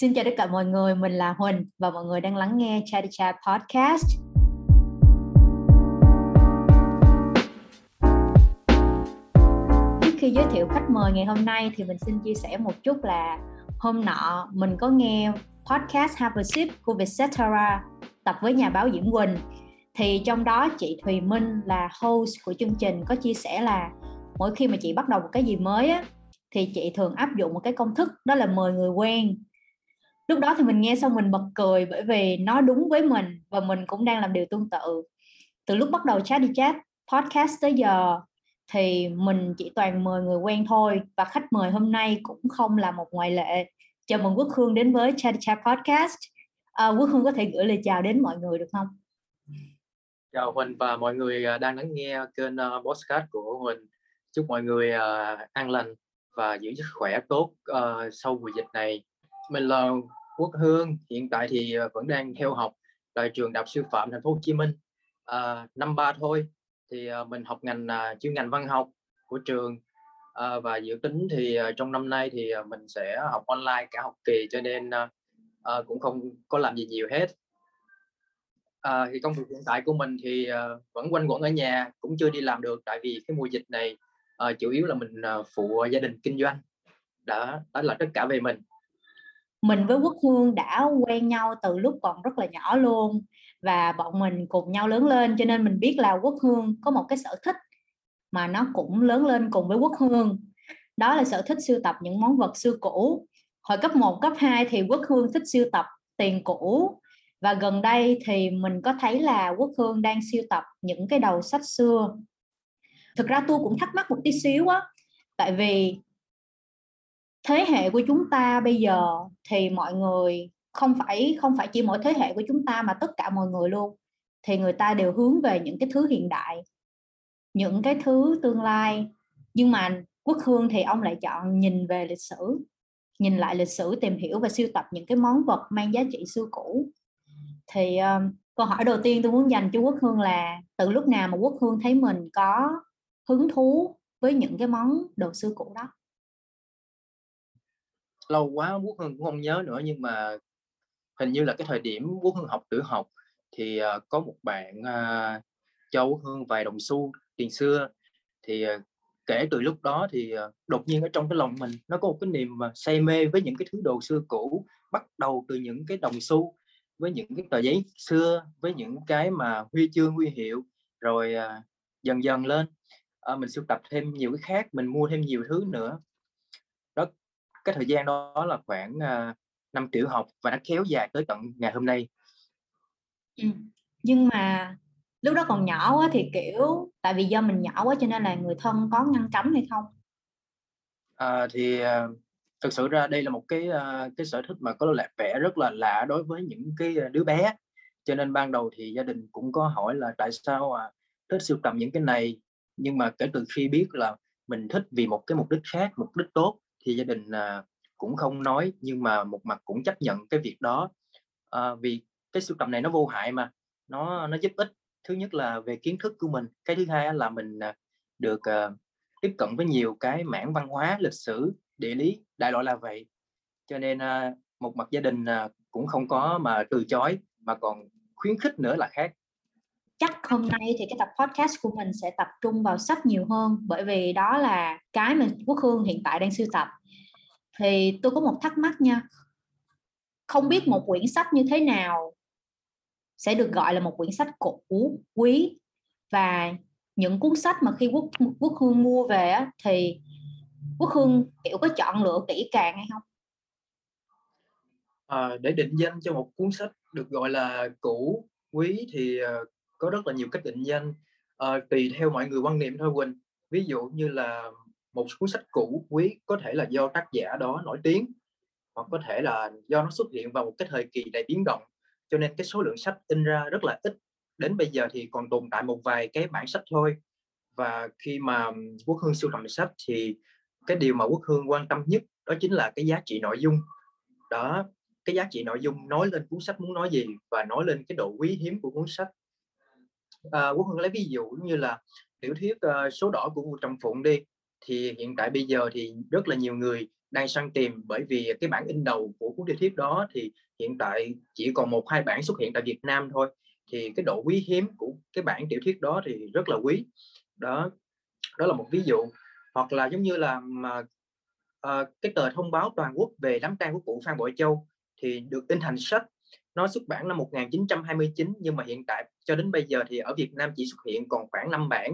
Xin chào tất cả mọi người, mình là Huỳnh và mọi người đang lắng nghe Chatty Chat Podcast. Trước khi giới thiệu khách mời ngày hôm nay thì mình xin chia sẻ một chút là hôm nọ mình có nghe podcast Have a Sip của Vietcetera tập với nhà báo Diễm Quỳnh thì trong đó chị Thùy Minh là host của chương trình có chia sẻ là mỗi khi mà chị bắt đầu một cái gì mới á thì chị thường áp dụng một cái công thức đó là mời người quen lúc đó thì mình nghe xong mình bật cười bởi vì nó đúng với mình và mình cũng đang làm điều tương tự. Từ lúc bắt đầu chat đi chat podcast tới giờ thì mình chỉ toàn mời người quen thôi và khách mời hôm nay cũng không là một ngoại lệ. Chào mừng quốc hương đến với chat chat podcast. À, quốc hương có thể gửi lời chào đến mọi người được không? Chào huỳnh và mọi người à, đang lắng nghe kênh uh, podcast của huỳnh. Chúc mọi người uh, an lành và giữ sức khỏe tốt uh, sau mùa dịch này. Mình là Quốc Hương hiện tại thì ờ, vẫn đang theo học tại trường Đại học Sư phạm Thành phố Hồ Chí Minh. À, năm ba thôi thì ờ, mình học ngành à, chuyên ngành văn học của trường. À, và dự tính thì trong năm nay thì mình sẽ học online cả học kỳ cho nên à, cũng không có làm gì nhiều hết. À, thì công việc hiện tại của mình thì vẫn quanh quẩn ở nhà cũng chưa đi làm được tại vì cái mùa dịch này à, chủ yếu là mình phụ gia đình kinh doanh. Đã đó là tất cả về mình mình với quốc hương đã quen nhau từ lúc còn rất là nhỏ luôn và bọn mình cùng nhau lớn lên cho nên mình biết là quốc hương có một cái sở thích mà nó cũng lớn lên cùng với quốc hương. Đó là sở thích sưu tập những món vật xưa cũ. Hồi cấp 1, cấp 2 thì quốc hương thích sưu tập tiền cũ và gần đây thì mình có thấy là quốc hương đang sưu tập những cái đầu sách xưa. Thực ra tôi cũng thắc mắc một tí xíu á tại vì thế hệ của chúng ta bây giờ thì mọi người không phải không phải chỉ mỗi thế hệ của chúng ta mà tất cả mọi người luôn. Thì người ta đều hướng về những cái thứ hiện đại những cái thứ tương lai. Nhưng mà quốc hương thì ông lại chọn nhìn về lịch sử nhìn lại lịch sử tìm hiểu và siêu tập những cái món vật mang giá trị xưa cũ. Thì um, câu hỏi đầu tiên tôi muốn dành cho quốc hương là từ lúc nào mà quốc hương thấy mình có hứng thú với những cái món đồ xưa cũ đó? Lâu quá Quốc Hưng cũng không nhớ nữa nhưng mà hình như là cái thời điểm Quốc Hưng học tiểu học thì uh, có một bạn uh, cho Quốc Hưng vài đồng xu tiền xưa. Thì uh, kể từ lúc đó thì uh, đột nhiên ở trong cái lòng mình nó có một cái niềm mà say mê với những cái thứ đồ xưa cũ bắt đầu từ những cái đồng xu với những cái tờ giấy xưa với những cái mà huy chương huy hiệu rồi uh, dần dần lên. Uh, mình sưu tập thêm nhiều cái khác mình mua thêm nhiều thứ nữa cái thời gian đó là khoảng uh, năm tiểu học và nó kéo dài tới tận ngày hôm nay. Ừ. nhưng mà lúc đó còn nhỏ quá thì kiểu tại vì do mình nhỏ quá cho nên là người thân có ngăn cấm hay không? À, thì uh, thực sự ra đây là một cái uh, cái sở thích mà có lẽ vẻ rất là lạ đối với những cái đứa bé. Cho nên ban đầu thì gia đình cũng có hỏi là tại sao à, thích sưu tầm những cái này? Nhưng mà kể từ khi biết là mình thích vì một cái mục đích khác mục đích tốt thì gia đình à, cũng không nói nhưng mà một mặt cũng chấp nhận cái việc đó. À, vì cái sưu tầm này nó vô hại mà nó nó giúp ích thứ nhất là về kiến thức của mình cái thứ hai là mình à, được uh, tiếp cận với nhiều cái mảng văn hóa lịch sử địa lý đại loại là vậy. Cho nên uh, một mặt gia đình uh, cũng không có mà từ chối mà còn khuyến khích nữa là khác. Chắc hôm nay thì cái tập podcast của mình sẽ tập trung vào sách nhiều hơn bởi vì đó là cái mà quốc hương hiện tại đang sưu tập thì tôi có một thắc mắc nha. Không biết một quyển sách như thế nào sẽ được gọi là một quyển sách cũ quý? Và những cuốn sách mà khi quốc quốc hương mua về á, thì quốc hương kiểu có chọn lựa kỹ càng hay không? À, để định danh cho một cuốn sách được gọi là cũ quý thì uh, có rất là nhiều cách định danh. Uh, tùy theo mọi người quan niệm thôi quỳnh. Ví dụ như là một cuốn sách cũ quý có thể là do tác giả đó nổi tiếng hoặc có thể là do nó xuất hiện vào một cái thời kỳ đầy biến động. Cho nên cái số lượng sách in ra rất là ít. Đến bây giờ thì còn tồn tại một vài cái bản sách thôi. Và khi mà quốc hương sưu tầm sách thì cái điều mà quốc hương quan tâm nhất đó chính là cái giá trị nội dung. Đó cái giá trị nội dung nói lên cuốn sách muốn nói gì và nói lên cái độ quý hiếm của cuốn sách. À, quốc hương lấy ví dụ như là tiểu thuyết uh, số đỏ của vua trầm phụng đi thì hiện tại bây giờ thì rất là nhiều người đang săn tìm bởi vì cái bản in đầu của cuốn tiểu thuyết đó thì hiện tại chỉ còn một hai bản xuất hiện tại Việt Nam thôi. Thì cái độ quý hiếm của cái bản tiểu thuyết đó thì rất là quý. Đó đó là một ví dụ. Hoặc là giống như là mà uh, cái tờ thông báo toàn quốc về đám tang của cụ Phan Bội Châu thì được in thành sách. Nó xuất bản năm 1929 nhưng mà hiện tại cho đến bây giờ thì ở Việt Nam chỉ xuất hiện còn khoảng 5 bản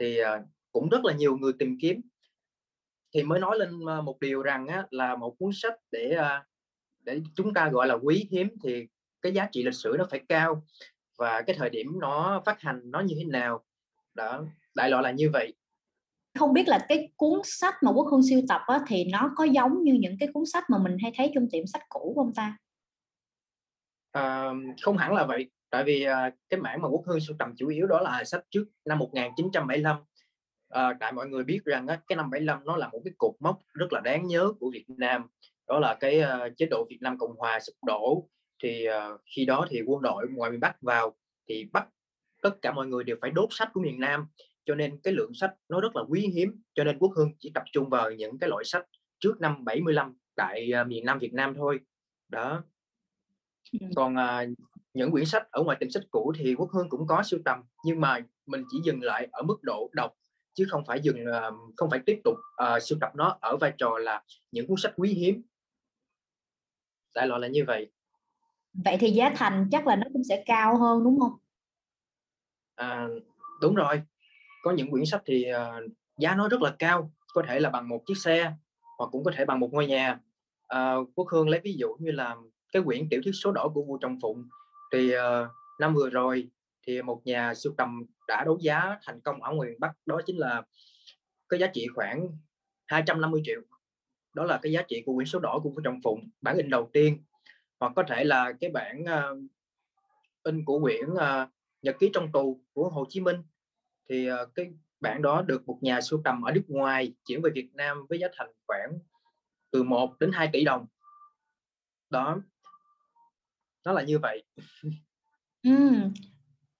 thì uh, cũng rất là nhiều người tìm kiếm. Thì mới nói lên một điều rằng á, là một cuốn sách để để chúng ta gọi là quý hiếm thì cái giá trị lịch sử nó phải cao và cái thời điểm nó phát hành nó như thế nào. Đó đại loại là như vậy. Không biết là cái cuốn sách mà quốc hương siêu tập á, thì nó có giống như những cái cuốn sách mà mình hay thấy trong tiệm sách cũ không ta? À, không hẳn là vậy. Tại vì à, cái mảng mà quốc hương sưu tầm chủ yếu đó là sách trước năm 1975 à, tại mọi người biết rằng á, cái năm 75 nó là một cái cột mốc rất là đáng nhớ của Việt Nam. Đó là cái uh, chế độ Việt Nam Cộng Hòa sụp đổ. Thì uh, khi đó thì quân đội ngoài miền Bắc vào thì bắt tất cả mọi người đều phải đốt sách của miền Nam. Cho nên cái lượng sách nó rất là quý hiếm. Cho nên quốc hương chỉ tập trung vào những cái loại sách trước năm 75 tại uh, miền Nam Việt Nam thôi. Đó. Còn uh, những quyển sách ở ngoài tiệm sách cũ thì quốc hương cũng có sưu tầm. Nhưng mà mình chỉ dừng lại ở mức độ đọc chứ không phải dừng uh, không phải tiếp tục uh, sưu tập nó ở vai trò là những cuốn sách quý hiếm. Đại loại là như vậy. Vậy thì giá thành chắc là nó cũng sẽ cao hơn đúng không? À, đúng rồi. Có những quyển sách thì uh, giá nó rất là cao có thể là bằng một chiếc xe hoặc cũng có thể bằng một ngôi nhà. Uh, quốc hương lấy ví dụ như là cái quyển tiểu thuyết số đỏ của vua trọng phụng thì uh, năm vừa rồi thì một nhà sưu tầm đã đấu giá thành công ở miền bắc đó chính là cái giá trị khoảng 250 triệu. Đó là cái giá trị của quyển số đỏ của trọng phụng bản in đầu tiên. Hoặc có thể là cái bản uh, in của quyển uh, nhật ký trong tù của Hồ Chí Minh. Thì uh, cái bản đó được một nhà sưu tầm ở nước ngoài chuyển về Việt Nam với giá thành khoảng từ 1 đến 2 tỷ đồng. Đó. Nó là như vậy. Ừ.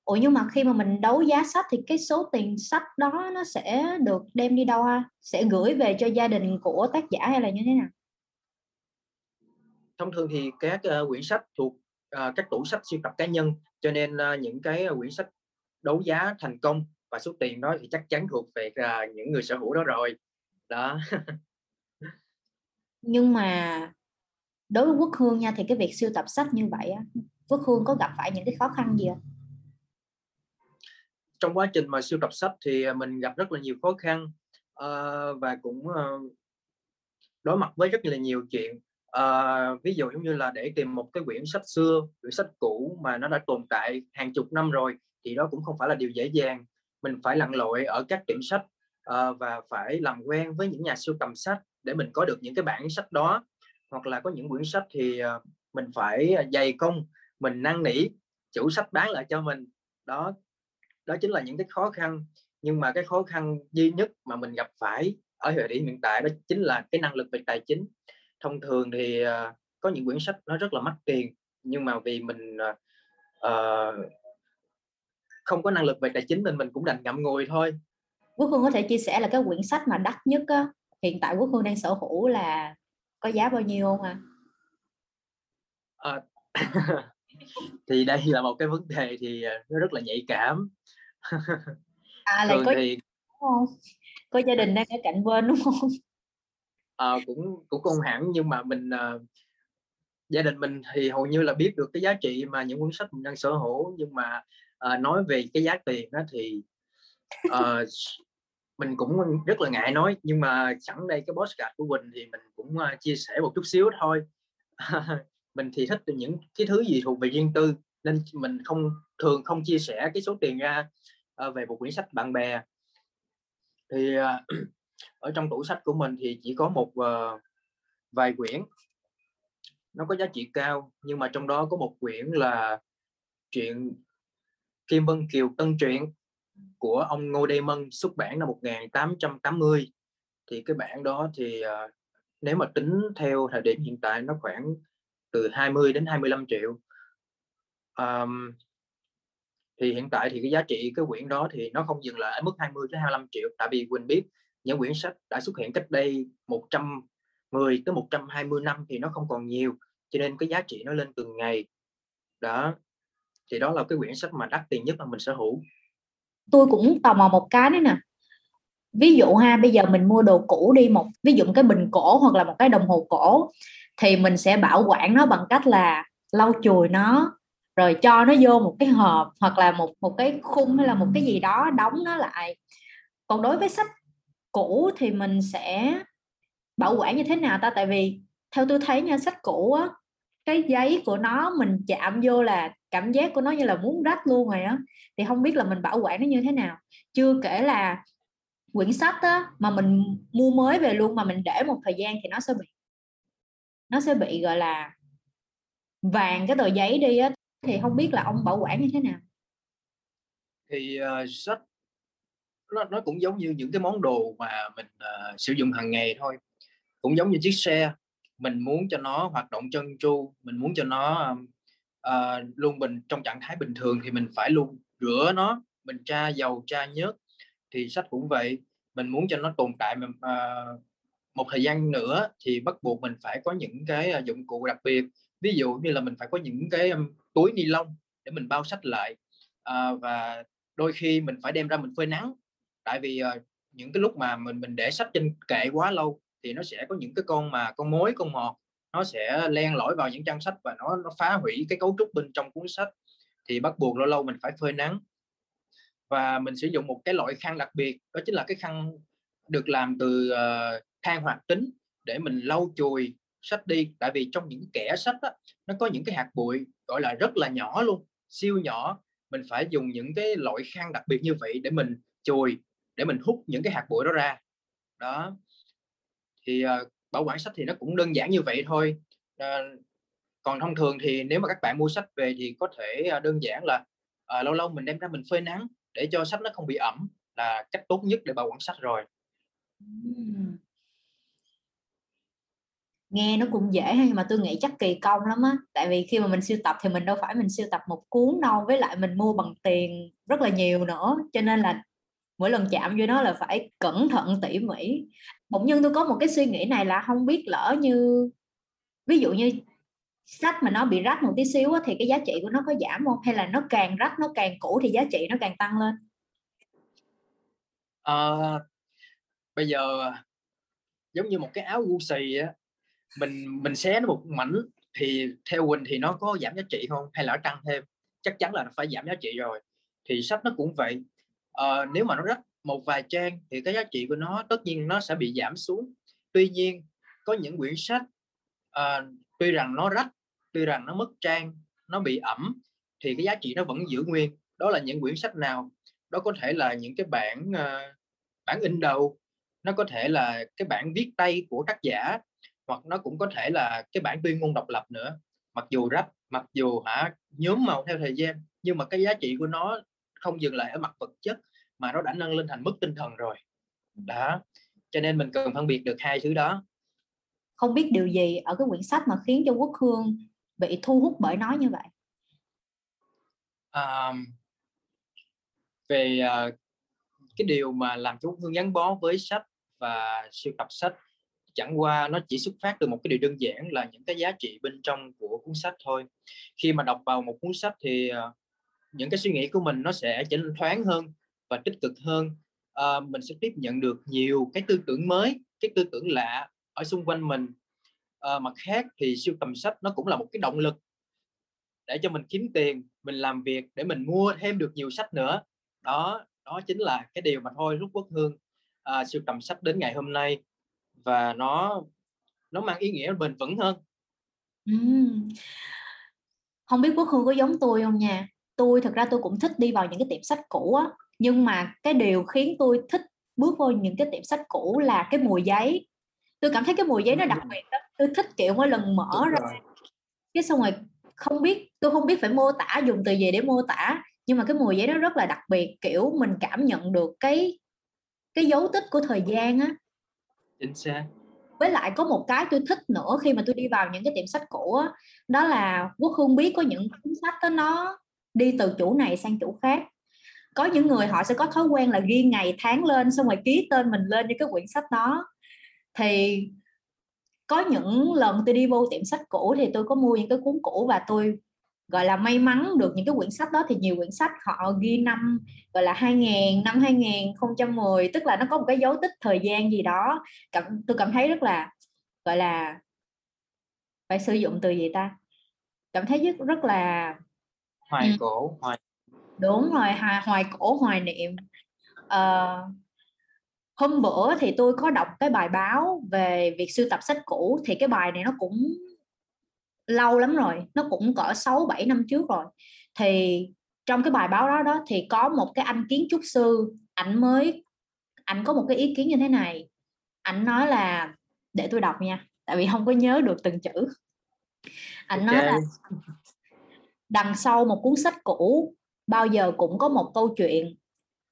Ủa nhưng mà khi mà mình đấu giá sách thì cái số tiền sách đó nó sẽ được đem đi đâu ha? Sẽ gửi về cho gia đình của tác giả hay là như thế nào? Thông thường thì các uh, quyển sách thuộc uh, các tủ sách sưu tập cá nhân cho nên uh, những cái quyển sách đấu giá thành công và số tiền đó thì chắc chắn thuộc về uh, những người sở hữu đó rồi đó nhưng mà đối với quốc hương nha thì cái việc sưu tập sách như vậy á quốc hương có gặp phải những cái khó khăn gì không trong quá trình mà sưu tập sách thì à, mình gặp rất là nhiều khó khăn uh, và cũng uh, đối mặt với rất là nhiều chuyện. Uh, ví dụ giống như là để tìm một cái quyển sách xưa quyển sách cũ mà nó đã tồn tại hàng chục năm rồi thì đó cũng không phải là điều dễ dàng. Mình phải lặn lội ở các tiệm sách uh, và phải làm quen với những nhà sưu tầm sách để mình có được những cái bản sách đó. Hoặc là có những quyển sách thì uh, mình phải à, dày công mình năn nỉ chủ sách bán lại cho mình. Đó đó chính là những cái khó khăn nhưng mà cái khó khăn duy nhất mà mình gặp phải ở thời điểm hiện tại đó chính là cái năng lực về tài chính thông thường thì uh, có những quyển sách nó rất là mắc tiền nhưng mà vì mình uh, không có năng lực về tài chính nên mình cũng đành ngậm ngùi thôi Quốc Hương có thể chia sẻ là cái quyển sách mà đắt nhất á, hiện tại Quốc Hương đang sở hữu là có giá bao nhiêu không ạ? À? À, thì đây là một cái vấn đề thì nó rất là nhạy cảm. À lại có thì... không? Có gia đình đang ở cạnh bên đúng không? À, cũng cũng không hẳn nhưng mà mình uh, gia đình mình thì hầu như là biết được cái giá trị mà những cuốn sách mình đang sở hữu nhưng mà uh, nói về cái giá tiền đó thì uh, mình cũng rất là ngại nói nhưng mà sẵn đây cái postcard của Quỳnh thì mình cũng uh, chia sẻ một chút xíu thôi mình thì thích những cái thứ gì thuộc về riêng tư nên mình không thường không chia sẻ cái số tiền ra uh, về một quyển sách bạn bè. Thì uh, ở trong tủ sách của mình thì chỉ có một uh, vài quyển. Nó có giá trị cao nhưng mà trong đó có một quyển là chuyện Kim Vân Kiều Tân truyện của ông Ngô Đê Mân xuất bản năm 1880 thì cái bản đó thì uh, nếu mà tính theo thời điểm hiện tại nó khoảng từ 20 đến 25 triệu um, thì hiện tại thì cái giá trị cái quyển đó thì nó không dừng lại ở mức 20 tới 25 triệu tại vì Quỳnh biết những quyển sách đã xuất hiện cách đây 100 10 tới 120 năm thì nó không còn nhiều cho nên cái giá trị nó lên từng ngày. Đó thì đó là cái quyển sách mà đắt tiền nhất mà mình sở hữu. Tôi cũng tò mò một cái nữa nè. Ví dụ ha bây giờ mình mua đồ cũ đi một ví dụ một cái bình cổ hoặc là một cái đồng hồ cổ thì mình sẽ bảo quản nó bằng cách là lau chùi nó rồi cho nó vô một cái hộp hoặc là một một cái khung hay là một cái gì đó đóng nó lại. Còn đối với sách cũ thì mình sẽ bảo quản như thế nào ta? Tại vì theo tôi thấy nha, sách cũ á, cái giấy của nó mình chạm vô là cảm giác của nó như là muốn rách luôn rồi á. Thì không biết là mình bảo quản nó như thế nào. Chưa kể là quyển sách á, mà mình mua mới về luôn mà mình để một thời gian thì nó sẽ bị, nó sẽ bị, gọi là, vàng cái tờ giấy đi á thì không biết là ông bảo quản như thế nào? Thì ờ, uh, sách nó nó cũng giống như những cái món đồ mà mình uh, sử dụng hàng ngày thôi. Cũng giống như chiếc xe mình muốn cho nó hoạt động trơn tru mình muốn cho nó uh, luôn bình trong trạng thái bình thường thì mình phải luôn rửa nó mình tra dầu tra nhớt thì sách cũng vậy. Mình muốn cho nó tồn tại uh, một thời gian nữa thì bắt buộc mình phải có những cái dụng cụ đặc biệt. Ví dụ như là mình phải có những cái um, túi ni lông để mình bao sách lại à, và đôi khi mình phải đem ra mình phơi nắng. Tại vì à, những cái lúc mà mình mình để sách trên kệ quá lâu thì nó sẽ có những cái con mà con mối con mọt nó sẽ len lỏi vào những trang sách và nó nó phá hủy cái cấu trúc bên trong cuốn sách. Thì bắt buộc lâu lâu mình phải phơi nắng. Và mình sử dụng một cái loại khăn đặc biệt đó chính là cái khăn được làm từ uh, than hoạt tính để mình lau chùi sách đi. Tại vì trong những kẻ sách á, nó có những cái hạt bụi gọi là rất là nhỏ luôn siêu nhỏ. Mình phải dùng những cái loại khăn đặc biệt như vậy để mình chùi để mình hút những cái hạt bụi đó ra. Đó. Thì uh, bảo quản sách thì nó cũng đơn giản như vậy thôi. Uh, còn thông thường thì nếu mà các bạn mua sách về thì có thể uh, đơn giản là uh, lâu lâu mình đem ra mình phơi nắng để cho sách nó không bị ẩm là cách tốt nhất để bảo quản sách rồi nghe nó cũng dễ nhưng mà tôi nghĩ chắc kỳ công lắm á. Tại vì khi mà mình siêu tập thì mình đâu phải mình siêu tập một cuốn đâu với lại mình mua bằng tiền rất là nhiều nữa. Cho nên là mỗi lần chạm vô nó là phải cẩn thận tỉ mỉ. Bỗng nhiên tôi có một cái suy nghĩ này là không biết lỡ như ví dụ như sách mà nó bị rách một tí xíu á, thì cái giá trị của nó có giảm không? Hay là nó càng rách nó càng cũ thì giá trị nó càng tăng lên? À, bây giờ à, giống như một cái áo gu xì á mình mình xé nó một mảnh thì theo Quỳnh thì nó có giảm giá trị không? Hay là nó tăng thêm? Chắc chắn là nó phải giảm giá trị rồi. Thì sách nó cũng vậy. À, nếu mà nó rách một vài trang thì cái giá trị của nó tất nhiên nó sẽ bị giảm xuống. Tuy nhiên có những quyển sách à, tuy rằng nó rách tuy rằng nó mất trang nó bị ẩm thì cái giá trị nó vẫn giữ nguyên. Đó là những quyển sách nào? Đó có thể là những cái bản uh, bản in đầu. Nó có thể là cái bản viết tay của tác giả hoặc nó cũng có thể là cái bản tuyên ngôn độc lập nữa. Mặc dù rách mặc dù hả nhóm màu theo thời gian nhưng mà cái giá trị của nó không dừng lại ở mặt vật chất mà nó đã nâng lên thành mức tinh thần rồi. Đó cho nên mình cần phân biệt được hai thứ đó. Không biết điều gì ở cái quyển sách mà khiến cho quốc hương bị thu hút bởi nó như vậy? À, về uh, cái điều mà làm cho quốc hương gắn bó với sách và siêu tập sách chẳng qua nó chỉ xuất phát từ một cái điều đơn giản là những cái giá trị bên trong của cuốn sách thôi. Khi mà đọc vào một cuốn sách thì uh, những cái suy nghĩ của mình nó sẽ trở nên thoáng hơn và tích cực hơn. Uh, mình sẽ tiếp nhận được nhiều cái tư tưởng mới cái tư tưởng lạ ở xung quanh mình. À, mặt khác thì siêu tầm sách nó cũng là một cái động lực để cho mình kiếm tiền mình làm việc để mình mua thêm được nhiều sách nữa. Đó đó chính là cái điều mà thôi lúc quốc hương à, siêu tầm sách đến ngày hôm nay và nó nó mang ý nghĩa bền vững hơn. Uhm. không biết quốc hương có giống tôi không nha? Tôi thực ra tôi cũng thích đi vào những cái tiệm sách cũ á nhưng mà cái điều khiến tôi thích bước vô những cái tiệm sách cũ là cái mùi giấy. Tôi cảm thấy cái mùi giấy nó đặc biệt đó tôi thích kiểu mỗi lần mở Đúng ra rồi. cái xong rồi không biết tôi không biết phải mô tả dùng từ gì để mô tả nhưng mà cái mùi giấy nó rất là đặc biệt kiểu mình cảm nhận được cái cái dấu tích của thời gian á chính xác. Với lại có một cái tôi thích nữa khi mà tôi đi vào những cái tiệm sách cũ á, đó là quốc hương biết có những cuốn sách đó nó đi từ chủ này sang chủ khác. Có những người họ sẽ có thói quen là ghi ngày, tháng lên, xong rồi ký tên mình lên cho cái quyển sách đó. Thì có những lần tôi đi vô tiệm sách cũ thì tôi có mua những cái cuốn cũ và tôi gọi là may mắn được những cái quyển sách đó thì nhiều quyển sách họ ghi năm gọi là 2000 năm 2010 tức là nó có một cái dấu tích thời gian gì đó. Cảm, tôi cảm thấy rất là gọi là phải sử dụng từ gì ta? Cảm thấy rất rất là hoài ừ. cổ hoài đúng rồi hoài, hoài cổ hoài niệm. Uh, hôm bữa thì tôi có đọc cái bài báo về việc sưu tập sách cũ thì cái bài này nó cũng lâu lắm rồi nó cũng cỡ 6 7 năm trước rồi. Thì trong cái bài báo đó đó thì có một cái anh kiến trúc sư ảnh mới ảnh có một cái ý kiến như thế này. Ảnh nói là để tôi đọc nha tại vì không có nhớ được từng chữ. Ảnh okay. nói là đằng sau một cuốn sách cũ bao giờ cũng có một câu chuyện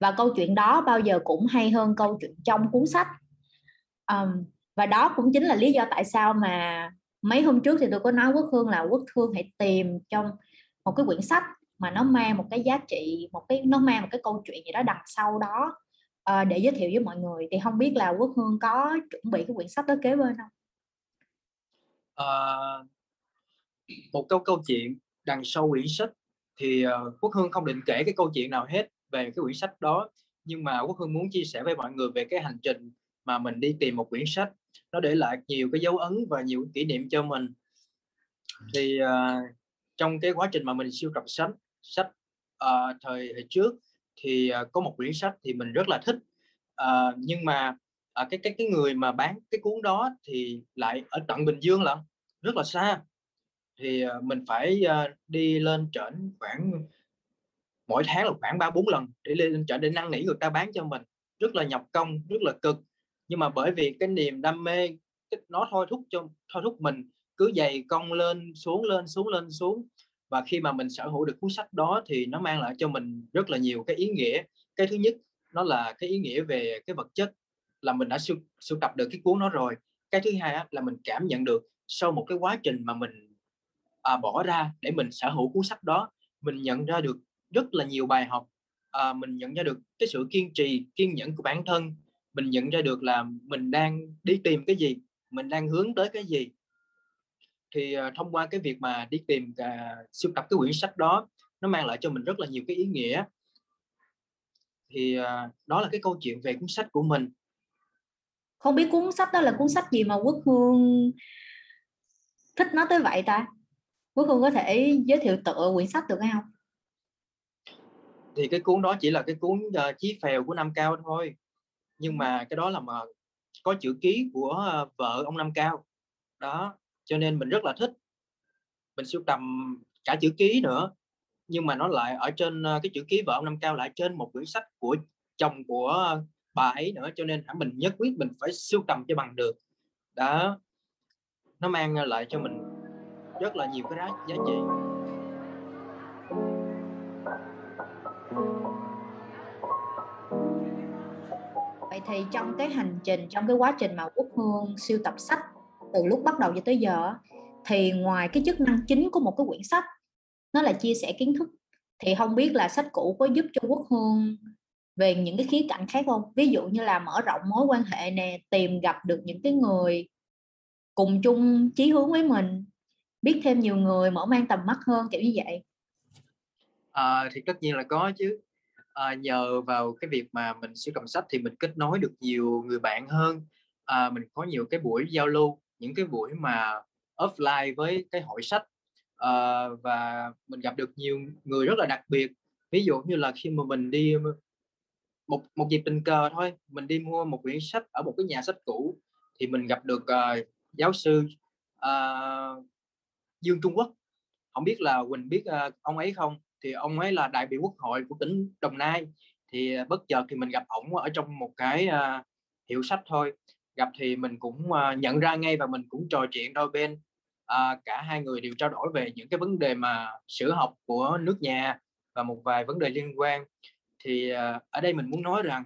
và câu chuyện đó bao giờ cũng hay hơn câu chuyện trong cuốn sách. Um, và đó cũng chính là lý do tại sao mà mấy hôm trước thì tôi có nói quốc hương là quốc hương hãy tìm trong một cái quyển sách mà nó mang một cái giá trị một cái nó mang một cái câu chuyện gì đó đằng sau đó uh, để giới thiệu với mọi người. Thì không biết là quốc hương có chuẩn bị cái quyển sách đó kế bên không? Uh, một câu câu chuyện đằng sau quyển sách thì uh, quốc hương không định kể cái câu chuyện nào hết về cái quyển sách đó. Nhưng mà quốc hương muốn chia sẻ với mọi người về cái hành trình mà mình đi tìm một quyển sách nó để lại nhiều cái dấu ấn và nhiều kỷ niệm cho mình. Thì uh, trong cái quá trình mà mình siêu tập sách sách uh, thời, thời trước thì uh, có một quyển sách thì mình rất là thích. Uh, nhưng mà uh, cái cái cái người mà bán cái cuốn đó thì lại ở tận Bình Dương lận rất là xa. Thì uh, mình phải uh, đi lên trển khoảng mỗi tháng là khoảng ba bốn lần để lên trển để năn nỉ người ta bán cho mình. Rất là nhọc công rất là cực nhưng mà bởi vì cái niềm đam mê nó thôi thúc cho thôi thúc mình cứ dày công lên xuống lên xuống lên xuống. Và khi mà mình sở hữu được cuốn sách đó thì nó mang lại cho mình rất là nhiều cái ý nghĩa. Cái thứ nhất nó là cái ý nghĩa về cái vật chất là mình đã sưu, sưu tập được cái cuốn đó rồi. Cái thứ hai là mình cảm nhận được sau một cái quá trình mà mình à, bỏ ra để mình sở hữu cuốn sách đó mình nhận ra được rất là nhiều bài học. À, mình nhận ra được cái sự kiên trì kiên nhẫn của bản thân mình nhận ra được là mình đang đi tìm cái gì mình đang hướng tới cái gì. Thì uh, thông qua cái việc mà đi tìm uh, sưu tập cái quyển sách đó nó mang lại cho mình rất là nhiều cái ý nghĩa. Thì uh, đó là cái câu chuyện về cuốn sách của mình. Không biết cuốn sách đó là cuốn sách gì mà quốc hương thích nó tới vậy ta? Quốc hương có thể giới thiệu tựa quyển sách được không? Thì cái cuốn đó chỉ là cái cuốn uh, chí phèo của Nam Cao thôi nhưng mà cái đó là mà có chữ ký của vợ ông Nam Cao. Đó cho nên mình rất là thích. Mình sưu tầm cả chữ ký nữa nhưng mà nó lại ở trên cái chữ ký vợ ông Nam Cao lại trên một quyển sách của chồng của bà ấy nữa cho nên hẳn mình nhất quyết mình phải sưu tầm cho bằng được. Đó nó mang lại cho mình rất là nhiều cái giá, giá trị vậy thì trong cái hành trình trong cái quá trình mà quốc hương siêu tập sách từ lúc bắt đầu cho tới giờ thì ngoài cái chức năng chính của một cái quyển sách nó là chia sẻ kiến thức. Thì không biết là sách cũ có giúp cho quốc hương về những cái khía cạnh khác không? Ví dụ như là mở rộng mối quan hệ nè tìm gặp được những cái người cùng chung chí hướng với mình biết thêm nhiều người mở mang tầm mắt hơn kiểu như vậy. À, thì tất nhiên là có chứ à, nhờ vào cái việc mà mình sưu tầm sách thì mình kết nối được nhiều người bạn hơn. À, mình có nhiều cái buổi giao lưu những cái buổi mà offline với cái hội sách. À, và mình gặp được nhiều người rất là đặc biệt. Ví dụ như là khi mà mình đi một một dịp tình cờ thôi mình đi mua một quyển sách ở một cái nhà sách cũ thì mình gặp được uh, giáo sư uh, Dương Trung Quốc. Không biết là Quỳnh biết uh, ông ấy không? Thì ông ấy là đại biểu quốc hội của tỉnh Đồng Nai. Thì à, bất chợt thì mình gặp ổng ở trong một cái uh, hiệu sách thôi. Gặp thì mình cũng uh, nhận ra ngay và mình cũng trò chuyện đôi bên uh, cả hai người đều trao đổi về những cái vấn đề mà sử học của nước nhà và một vài vấn đề liên quan. Thì uh, ở đây mình muốn nói rằng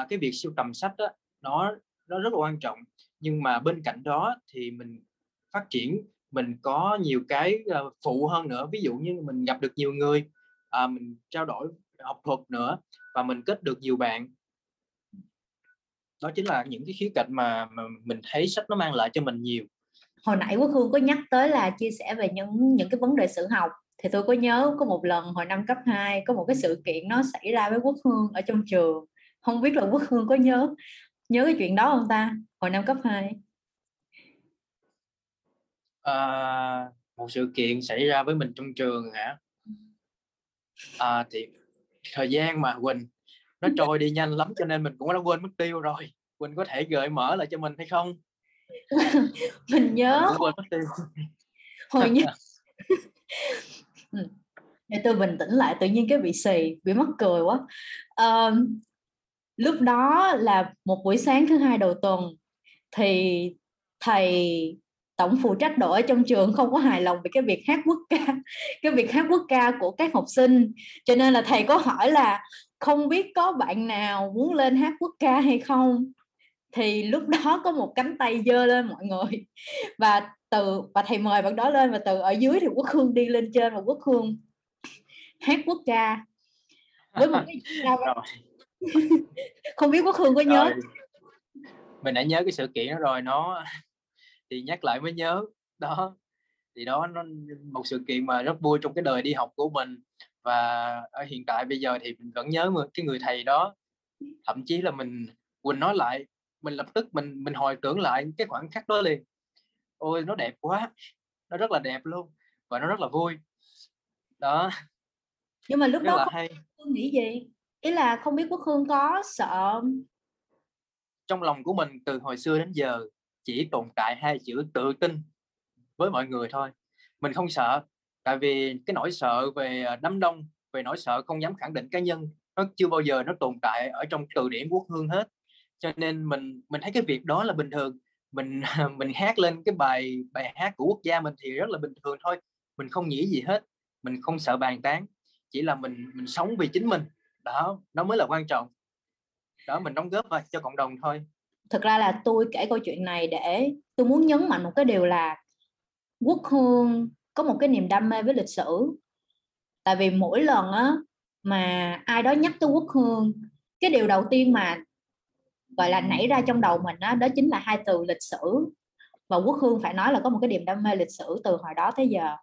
uh, cái việc siêu tầm sách đó, nó nó rất là quan trọng. Nhưng mà bên cạnh đó thì mình phát triển mình có nhiều cái ờ, phụ hơn nữa. Ví dụ như mình gặp được nhiều người à, mình trao đổi học thuật nữa và mình kết được nhiều bạn. Đó chính là những cái khía cạnh mà, mà mình thấy sách nó mang lại cho mình nhiều. Hồi nãy quốc hương có nhắc tới là chia sẻ về những những cái vấn đề sự học. Thì tôi có nhớ có một lần hồi năm cấp 2 có một cái sự kiện nó xảy ra với quốc hương ở trong trường. Không biết là quốc hương có nhớ nhớ cái chuyện đó không ta? Hồi năm cấp 2 à, một sự kiện xảy ra với mình trong trường hả? À, thì thời gian mà Quỳnh nó trôi đi nhanh lắm cho nên mình cũng đã quên mất tiêu rồi. Quỳnh có thể gợi mở lại cho mình hay không? Mình nhớ. Mình quên mất tiêu. Hồi nhớ. Để tôi bình tĩnh lại tự nhiên cái bị xì bị mắc cười quá. Uh, lúc đó là một buổi sáng thứ hai đầu tuần thì thầy tổng phụ trách đội ở trong trường không có hài lòng về cái việc hát quốc ca cái việc hát quốc ca của các học sinh. Cho nên là thầy có hỏi là không biết có bạn nào muốn lên hát quốc ca hay không? Thì lúc đó có một cánh tay dơ lên mọi người. Và từ và thầy mời bạn đó lên và từ ở dưới thì quốc hương đi lên trên và quốc hương hát quốc ca. Với một cái không biết quốc hương có nhớ rồi. mình đã nhớ cái sự kiện đó rồi nó thì nhắc lại mới nhớ. Đó thì đó nó một sự kiện mà rất vui trong cái đời đi học của mình. Và ở hiện tại bây giờ thì mình vẫn nhớ cái người thầy đó. Thậm chí là mình quỳnh nói lại mình lập tức mình mình hồi tưởng lại cái khoảnh khắc đó liền. Ôi nó đẹp quá nó rất là đẹp luôn và nó rất là vui. Đó. Nhưng mà lúc rất đó là hay. Hương nghĩ gì? Ý là không biết quốc hương có sợ trong lòng của mình từ hồi xưa đến giờ chỉ tồn tại hai chữ tự tin với mọi người thôi. Mình không sợ, tại vì cái nỗi sợ về ờ, đám đông, về nỗi sợ không dám khẳng định cá nhân, nó chưa bao giờ nó tồn tại ở trong từ điển quốc hương hết. Cho nên mình mình thấy cái việc đó là bình thường. Mình mình hát lên cái bài bài hát của quốc gia mình thì rất là bình thường thôi, mình không nghĩ gì hết, mình không sợ bàn tán, chỉ là mình mình sống vì chính mình. Đó, nó mới là quan trọng. Đó, mình đóng góp cho cộng đồng thôi thực ra là tôi kể câu chuyện này để tôi muốn nhấn mạnh một cái điều là quốc hương có một cái niềm đam mê với lịch sử. Tại vì mỗi lần á mà ai đó nhắc tới quốc hương cái điều đầu tiên mà gọi là nảy ra trong đầu mình á đó chính là hai từ lịch sử. Và quốc hương phải nói là có một cái niềm đam mê lịch sử từ hồi đó tới giờ.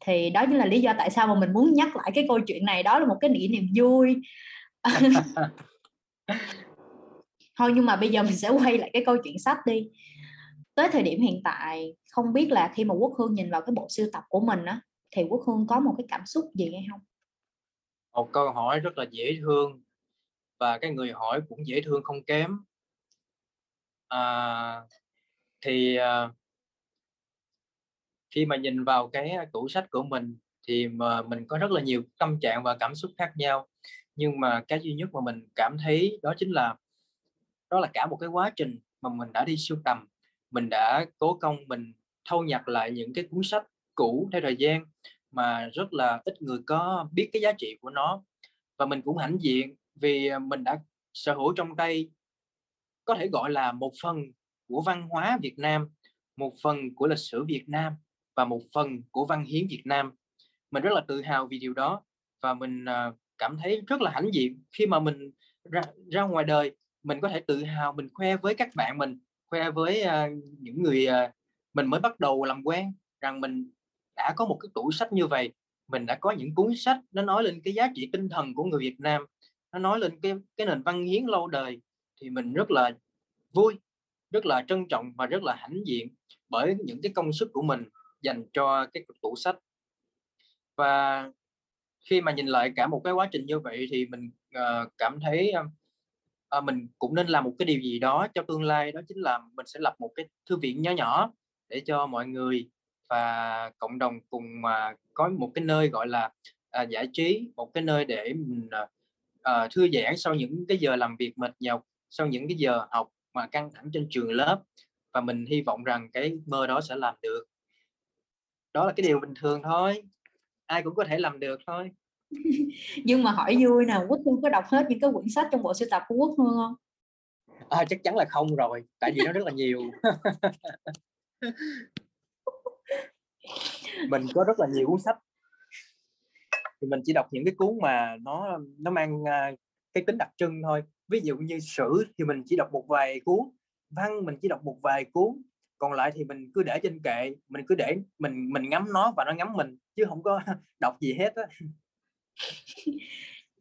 Thì đó chính là lý do tại sao mà mình muốn nhắc lại cái câu chuyện này. Đó là một cái kỷ niệm vui thôi nhưng mà bây giờ mình sẽ quay lại cái câu chuyện sách đi. Tới thời điểm hiện tại không biết là khi mà quốc hương nhìn vào cái bộ sưu tập của mình á thì quốc hương có một cái cảm xúc gì hay không? Một câu hỏi rất là dễ thương và cái người hỏi cũng dễ thương không kém. À, thì à, khi mà nhìn vào cái tủ sách của mình thì mà mình có rất là nhiều tâm trạng và cảm xúc khác nhau. Nhưng mà cái duy nhất mà mình cảm thấy đó chính là đó là cả một cái quá trình mà mình đã đi sưu tầm mình đã cố công mình thâu nhặt lại những cái cuốn sách cũ theo thời gian mà rất là ít người có biết cái giá trị của nó. Và mình cũng hãnh diện vì à, mình đã sở hữu trong tay có thể gọi là một phần của văn hóa Việt Nam một phần của lịch sử Việt Nam và một phần của văn hiến Việt Nam. Mình rất là tự hào vì điều đó và mình à, cảm thấy rất là hãnh diện khi mà mình ra, ra ngoài đời mình có thể tự hào mình khoe với các bạn mình khoe với uh, những người uh, mình mới bắt đầu làm quen rằng mình đã có một cái tủ sách như vậy. Mình đã có những cuốn sách nó nói lên cái giá trị tinh thần của người Việt Nam nó nói lên cái cái nền văn hiến lâu đời. Thì mình rất là vui rất là trân trọng và rất là hãnh diện bởi những cái công sức của mình dành cho cái tủ sách. Và khi mà nhìn lại cả một cái quá trình như vậy thì mình uh, cảm thấy uh, Ờ, mình cũng nên làm một cái điều gì đó cho tương lai đó chính là mình sẽ lập một cái thư viện nhỏ nhỏ để cho mọi người và cộng đồng cùng mà có một cái nơi gọi là à, giải trí một cái nơi để mình à, ờ, thư giãn sau những cái giờ làm việc mệt nhọc sau những cái giờ học mà căng thẳng trên trường lớp. Và mình hy vọng rằng cái mơ đó sẽ làm được. Đó là cái điều bình thường thôi ai cũng có thể làm được thôi. nhưng mà hỏi vui nè, quốc hương có đọc hết những cái quyển sách trong bộ sưu tập của quốc hương không? À, chắc chắn là không rồi tại vì nó rất là nhiều. Mình có rất là nhiều cuốn sách. Thì mình chỉ đọc những cái cuốn mà nó nó mang à, cái tính đặc trưng thôi. Ví dụ như sử thì mình chỉ đọc một vài cuốn văn mình chỉ đọc một vài cuốn còn lại thì mình cứ để trên kệ mình cứ để mình mình ngắm nó và nó ngắm mình chứ không có đọc gì hết á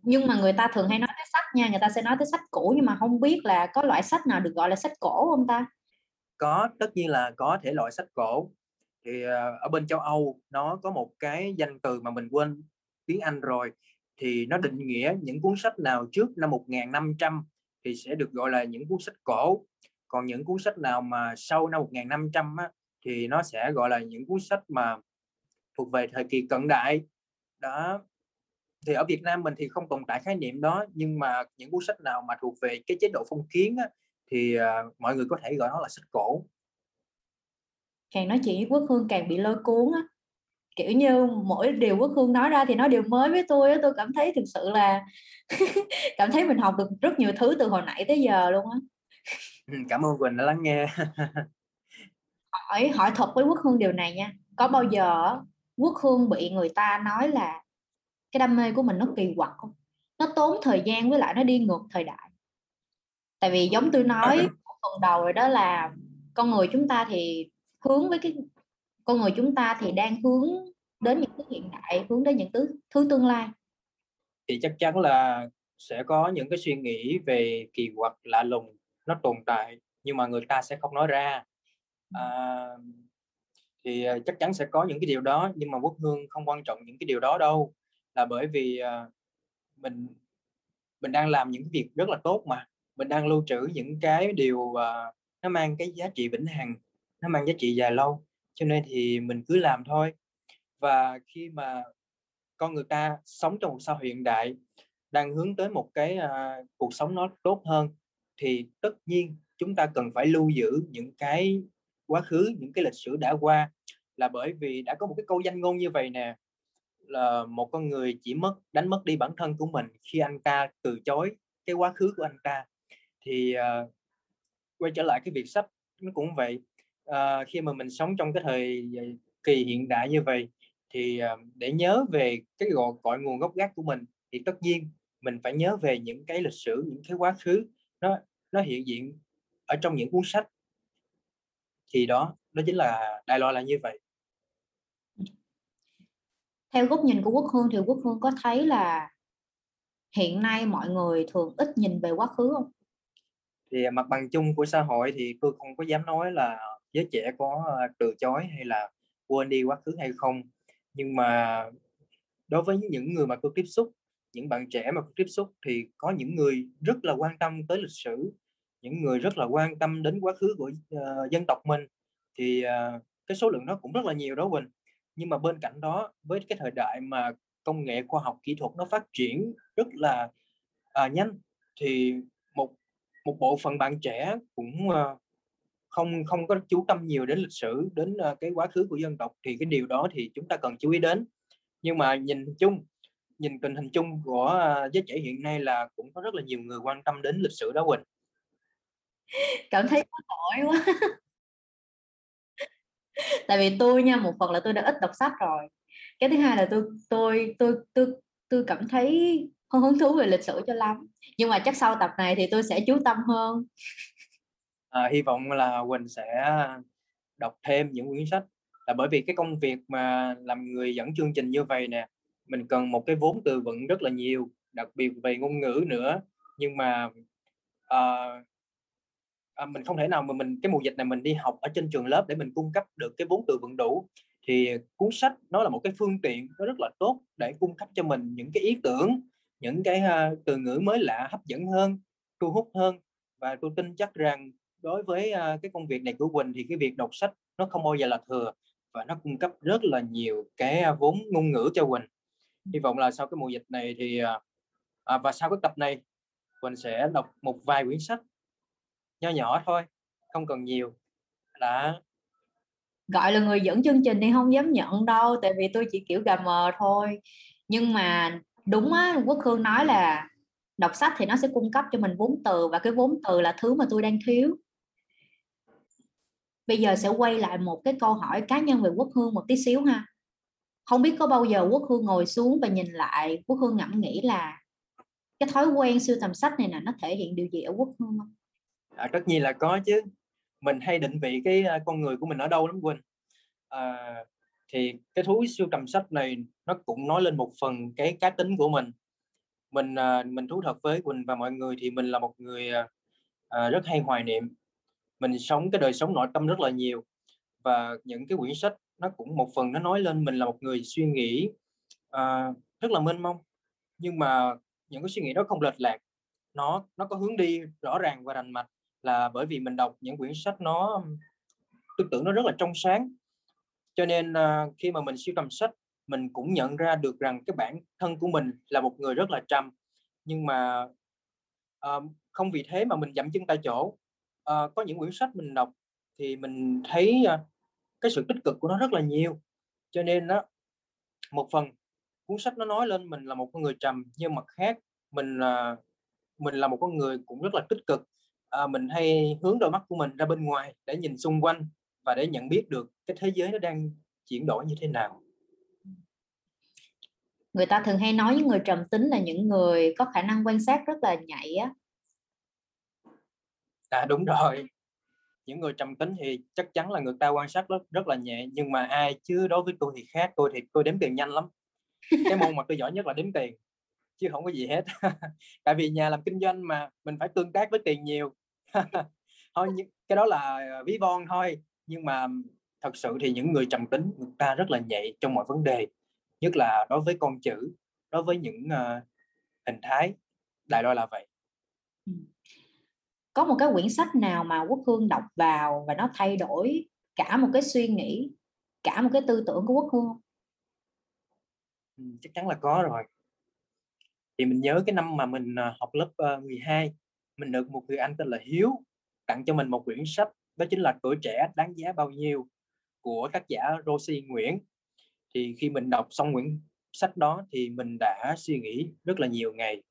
nhưng mà người ta thường hay nói tới sách nha người ta sẽ nói tới sách cũ nhưng mà không biết là có loại sách nào được gọi là sách cổ không ta? Có tất nhiên là có thể loại sách cổ. Thì ờ, ở bên châu Âu nó có một cái danh từ mà mình quên tiếng Anh rồi thì nó định nghĩa những cuốn sách nào trước năm 1500 thì sẽ được gọi là những cuốn sách cổ. Còn những cuốn sách nào mà sau năm 1500 á, thì nó sẽ gọi là những cuốn sách mà thuộc về thời kỳ cận đại. Đó thì ở Việt Nam mình thì không tồn tại khái niệm đó nhưng mà những cuốn sách nào mà thuộc về cái chế độ phong kiến á, thì uh, mọi người có thể gọi nó là sách cổ. Càng nói chuyện với Quốc Hương càng bị lôi cuốn á. Kiểu như mỗi điều Quốc Hương nói ra thì nó đều mới với tôi á tôi cảm thấy thực sự là cảm thấy mình học được rất nhiều thứ từ hồi nãy tới giờ luôn á. Cảm ơn Quỳnh đã lắng nghe. Hỏi hỏi thật với Quốc Hương điều này nha. Có bao giờ Quốc Hương bị người ta nói là cái đam mê của mình nó kỳ quặc không? Nó tốn thời gian với lại nó đi ngược thời đại. Tại vì giống tôi nói phần đầu rồi đó là con người chúng ta thì hướng với cái con người chúng ta thì đang hướng đến những thứ hiện đại hướng đến những thứ thứ tương lai. Thì chắc chắn là sẽ có những cái suy nghĩ về kỳ quặc lạ lùng nó tồn tại nhưng mà người ta sẽ không nói ra. À, thì à, chắc chắn sẽ có những cái điều đó nhưng mà quốc hương không quan trọng những cái điều đó đâu là bởi vì uh, mình mình đang làm những việc rất là tốt mà. Mình đang lưu trữ những cái điều uh, nó mang cái giá trị vĩnh hằng nó mang giá trị dài lâu. Cho nên thì mình cứ làm thôi. Và khi mà con người ta sống trong một xã hội hiện đại đang hướng tới một cái uh, cuộc sống nó tốt hơn thì tất nhiên chúng ta cần phải lưu giữ những cái quá khứ những cái lịch sử đã qua. Là bởi vì đã có một cái câu danh ngôn như vậy nè là một con người chỉ mất đánh mất đi bản thân của mình khi anh ta từ chối cái quá khứ của anh ta. Thì uh, quay trở lại cái việc sách nó cũng vậy. Uh, khi mà mình sống trong cái thời ờ, kỳ hiện đại như vậy thì uh, để nhớ về cái gọi cội nguồn gốc gác của mình thì tất nhiên mình phải nhớ về những cái lịch sử những cái quá khứ nó nó hiện diện ở trong những cuốn sách. Thì đó đó chính là đại loại là như vậy theo góc nhìn của quốc hương thì quốc hương có thấy là hiện nay mọi người thường ít nhìn về quá khứ không? Thì à, mặt bằng chung của xã hội thì tôi không có dám nói là giới trẻ có à, từ chối hay là quên đi quá khứ hay không. Nhưng mà đối với những người mà tôi tiếp xúc những bạn trẻ mà tôi tiếp xúc thì có những người rất là quan tâm tới lịch sử những người rất là quan tâm đến quá khứ của uh, dân tộc mình. Thì uh, cái số lượng nó cũng rất là nhiều đó Quỳnh nhưng mà bên cạnh đó với cái thời đại mà công nghệ khoa học kỹ thuật nó phát triển rất là à, nhanh thì một một bộ phận bạn trẻ cũng à, không không có chú tâm nhiều đến lịch sử đến à, cái quá khứ của dân tộc thì cái điều đó thì chúng ta cần chú ý đến. Nhưng mà nhìn chung nhìn tình hình chung của à, giới trẻ hiện nay là cũng có rất là nhiều người quan tâm đến lịch sử đó Quỳnh. Cảm thấy có tội quá. tại vì tôi nha một phần là tôi đã ít đọc sách rồi. Cái thứ hai là tôi tôi tôi tôi tôi cảm thấy không hứng thú về lịch sử cho lắm. Nhưng mà chắc sau tập này thì tôi sẽ chú tâm hơn. À, hy vọng là Quỳnh sẽ đọc thêm những quyển sách. Là bởi vì cái công việc mà làm người dẫn chương trình như vậy nè mình cần một cái vốn từ vựng rất là nhiều đặc biệt về ngôn ngữ nữa. Nhưng mà uh, à, mình không thể nào mà mình cái mùa dịch này mình đi học ở trên trường lớp để mình cung cấp được cái vốn từ vựng đủ. Thì cuốn sách nó là một cái phương tiện nó rất là tốt để cung cấp cho mình những cái ý tưởng những cái uh, từ ngữ mới lạ hấp dẫn hơn thu hút hơn. Và tôi tin chắc rằng đối với uh, cái công việc này của Quỳnh thì cái việc đọc sách nó không bao giờ là thừa và nó cung cấp rất là nhiều cái à, vốn ngôn ngữ cho Quỳnh. Hy vọng là sau cái mùa dịch này thì uh, à, và sau cái tập này Quỳnh sẽ đọc một vài quyển sách nho nhỏ thôi, không cần nhiều. Đã gọi là người dẫn chương trình thì không dám nhận đâu, tại vì tôi chỉ kiểu gà mờ thôi. Nhưng mà đúng á, quốc hương nói là đọc sách thì nó sẽ cung cấp cho mình vốn từ và cái vốn từ là thứ mà tôi đang thiếu. Bây giờ sẽ quay lại một cái câu hỏi cá nhân về quốc hương một tí xíu ha. Không biết có bao giờ quốc hương ngồi xuống và nhìn lại, quốc hương ngẫm nghĩ là cái thói quen siêu tầm sách này là nó thể hiện điều gì ở quốc hương không? À, tất nhiên là có chứ. Mình hay định vị cái uh, con người của mình ở đâu lắm quỳnh. À, thì cái thú siêu tầm sách này nó cũng nói lên một phần cái cá tính của mình. Mình à, mình thú thật với quỳnh và mọi người thì mình là một người à, à, rất hay hoài niệm. Mình sống cái đời sống nội tâm rất là nhiều và những cái quyển sách nó cũng một phần nó nói lên mình là một người suy nghĩ à, rất là mênh mông. Nhưng mà những cái suy nghĩ đó không lệch lạc. Nó nó có hướng đi rõ ràng và rành mạch là bởi vì mình đọc những quyển sách nó tư tưởng nó rất là trong sáng. Cho nên uh, khi mà mình siêu tầm sách mình cũng nhận ra được rằng cái bản thân của mình là một người rất là trầm. Nhưng mà uh, không vì thế mà mình dậm chân tại chỗ. Uh, có những quyển sách mình đọc thì mình thấy uh, cái sự tích cực của nó rất là nhiều. Cho nên đó một phần cuốn sách nó nói lên mình là một con người trầm nhưng mặt khác mình là mình là một con người cũng rất là tích cực à, mình hay hướng đôi mắt của mình ra bên ngoài để nhìn xung quanh và để nhận biết được cái thế giới nó đang chuyển đổi như thế nào. Người ta thường hay nói những người trầm tính là những người có khả năng quan sát rất là nhạy á. À đúng rồi. Những người trầm tính thì chắc chắn là người ta quan sát rất rất là nhẹ nhưng mà ai chứ đối với tôi thì khác tôi thì tôi đếm tiền nhanh lắm. Cái môn mà tôi giỏi nhất là đếm tiền chứ không có gì hết. Tại vì nhà làm kinh doanh mà mình phải tương tác với tiền nhiều thôi cái đó là ví von thôi. Nhưng mà thật sự thì những người trầm tính người ta rất là nhạy trong mọi vấn đề nhất là đối với con chữ đối với những uh, hình thái. Đại loại là vậy. Có một cái quyển sách nào mà quốc hương đọc vào và nó thay đổi cả một cái suy nghĩ cả một cái tư tưởng của quốc hương chắc chắn là có rồi. Thì mình nhớ cái năm mà mình ờ, học lớp 12 ờ, mình được một người anh tên là Hiếu tặng cho mình một quyển sách đó chính là tuổi trẻ đáng giá bao nhiêu của tác giả Rosie Nguyễn. Thì khi mình đọc xong quyển sách đó thì mình đã suy nghĩ rất là nhiều ngày.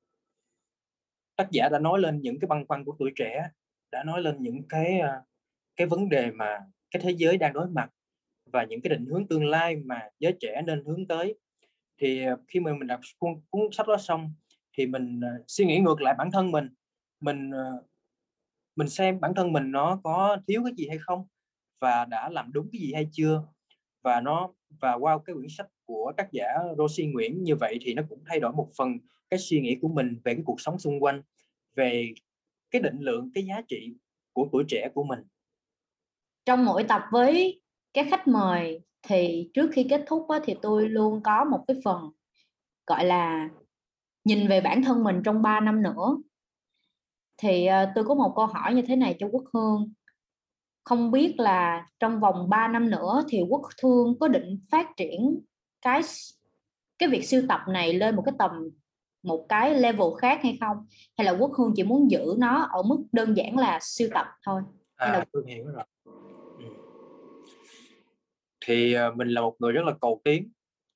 Tác giả đã nói lên những cái băn khoăn của tuổi trẻ đã nói lên những cái ờ, cái vấn đề mà cái thế giới đang đối mặt và những cái định hướng tương lai mà giới trẻ nên hướng tới. Thì ờ, khi mà mình đọc cuốn, cuốn sách đó xong thì mình ờ, suy nghĩ ngược lại bản thân mình mình ờ, mình xem bản thân mình nó có thiếu cái gì hay không và đã làm đúng cái gì hay chưa? Và nó và qua cái quyển sách của tác giả Rosie Nguyễn như vậy thì nó cũng thay đổi một phần cái suy nghĩ của mình về cái cuộc sống xung quanh về cái định lượng cái giá trị của tuổi trẻ của mình. Trong mỗi tập với các khách mời thì trước khi kết thúc á, thì tôi luôn có một cái phần gọi là nhìn về bản thân mình trong 3 năm nữa thì uh, tôi có một câu hỏi như thế này cho Quốc Hương. Không biết là trong vòng 3 năm nữa thì Quốc Thương có định phát triển cái cái việc siêu tập này lên một cái tầm một cái level khác hay không? Hay là Quốc Hương chỉ muốn giữ nó ở mức đơn giản là siêu tập thôi? À, là... tôi hiểu rồi. Thì uh, mình là một người rất là cầu tiến.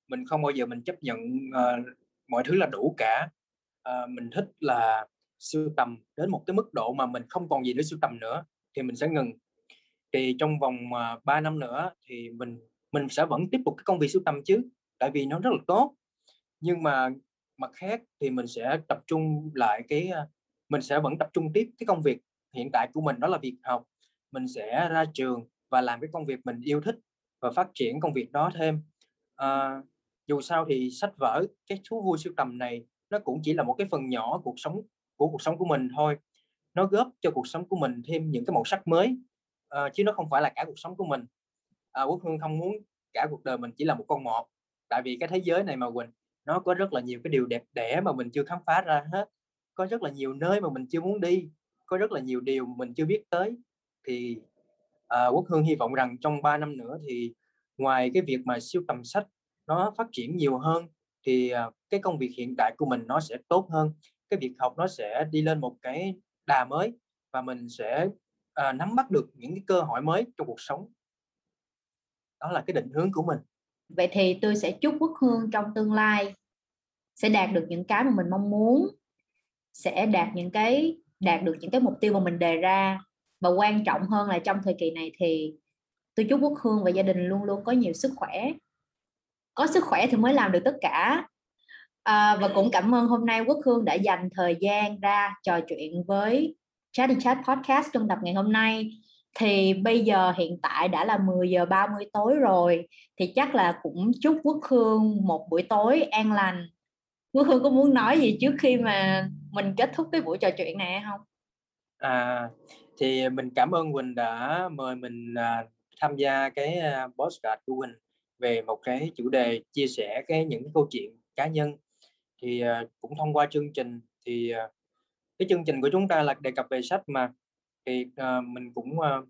Mình không bao giờ mình chấp nhận uh, mọi thứ là đủ cả. Uh, mình thích là sưu tầm đến một cái mức độ mà mình không còn gì để sưu tầm nữa thì mình sẽ ngừng. Thì trong vòng à, uh, 3 năm nữa thì mình mình sẽ vẫn tiếp tục cái công việc sưu tầm chứ tại vì nó rất là tốt. Nhưng mà mặt khác thì mình sẽ tập trung lại cái à, mình sẽ vẫn tập trung tiếp cái công việc hiện tại của mình đó là việc học. Mình sẽ ra trường và làm cái công việc mình yêu thích và phát triển công việc đó thêm. À, dù sao thì sách vở cái thú vui sưu tầm này nó cũng chỉ là một cái phần nhỏ cuộc sống của cuộc sống của mình thôi. Nó góp cho cuộc sống của mình thêm những cái màu sắc mới uh, chứ nó không phải là cả cuộc sống của mình. Uh, quốc hương không muốn cả cuộc đời mình chỉ là một con mọt tại vì cái thế giới này mà quỳnh nó có rất là nhiều cái điều đẹp đẽ mà mình chưa khám phá ra hết. Có rất là nhiều nơi mà mình chưa muốn đi có rất là nhiều điều mình chưa biết tới. Thì uh, quốc hương hy vọng rằng trong 3 năm nữa thì ngoài cái việc mà siêu tầm sách nó phát triển nhiều hơn thì uh, cái công việc hiện tại của mình nó sẽ tốt hơn cái việc học nó sẽ đi lên một cái đà mới và mình sẽ à, nắm bắt được những cái cơ hội mới trong cuộc sống. Đó là cái định hướng của mình. Vậy thì tôi sẽ chúc quốc hương trong tương lai sẽ đạt được những cái mà mình mong muốn sẽ đạt những cái đạt được những cái mục tiêu mà mình đề ra. Và quan trọng hơn là trong thời kỳ này thì tôi chúc quốc hương và gia đình luôn luôn có nhiều sức khỏe. Có sức khỏe thì mới làm được tất cả à, và cũng cảm ơn hôm nay quốc hương đã dành thời gian ra trò chuyện với Chatty Chat Podcast trong tập ngày hôm nay thì bây giờ hiện tại đã là 10 giờ 30 tối rồi thì chắc là cũng chúc Quốc Hương một buổi tối an lành. Quốc Hương có muốn nói gì trước khi mà mình kết thúc cái buổi trò chuyện này không? À, thì mình cảm ơn Quỳnh đã mời mình à, tham gia cái à, podcast của Quỳnh về một cái chủ đề chia sẻ cái những câu chuyện cá nhân thì ờ, cũng thông qua chương trình thì ờ, cái chương trình của chúng ta là đề cập về sách mà. Thì uh, mình cũng uh,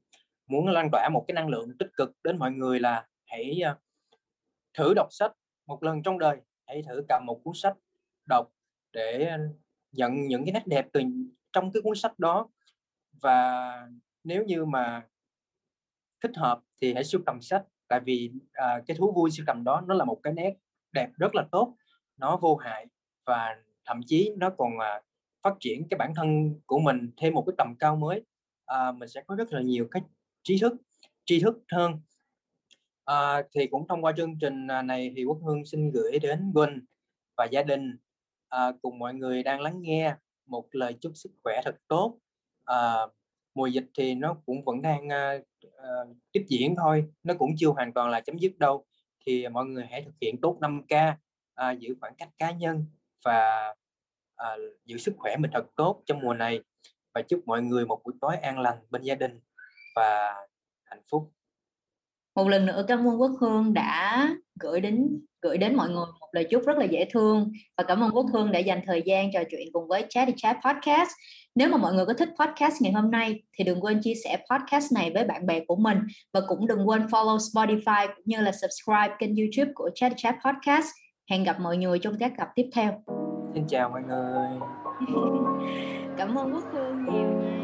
muốn lan tỏa một cái năng lượng tích cực đến mọi người là hãy uh, thử đọc sách một lần trong đời. Hãy thử cầm một cuốn sách đọc để nhận những cái nét đẹp từ trong cái cuốn sách đó. Và nếu như mà thích hợp thì hãy sưu tầm sách tại vì à, cái thú vui sưu tầm đó nó là một cái nét đẹp rất là tốt nó vô hại và thậm chí nó còn à, phát triển cái bản thân của mình thêm một cái tầm cao mới. À, mình sẽ có rất là nhiều cái trí thức tri thức hơn. À, thì cũng thông qua chương trình à, này thì quốc hương xin gửi đến Quỳnh và gia đình à, cùng mọi người đang lắng nghe một lời chúc sức khỏe thật tốt. À, mùa dịch thì nó cũng vẫn đang à, à, tiếp diễn thôi nó cũng chưa hoàn toàn là chấm dứt đâu. Thì mọi người hãy thực hiện tốt 5k à, giữ khoảng cách cá nhân và à, giữ sức khỏe mình thật tốt trong mùa này và chúc mọi người một buổi tối an lành bên gia đình và hạnh phúc một lần nữa cảm ơn Quốc Hương đã gửi đến gửi đến mọi người một lời chúc rất là dễ thương và cảm ơn Quốc Hương đã dành thời gian trò chuyện cùng với Chatty Chat Podcast. Nếu mà mọi người có thích podcast ngày hôm nay thì đừng quên chia sẻ podcast này với bạn bè của mình và cũng đừng quên follow Spotify cũng như là subscribe kênh YouTube của Chatty Chat Podcast. Hẹn gặp mọi người trong các tập tiếp theo. Xin chào mọi người. cảm ơn Quốc Hương nhiều nha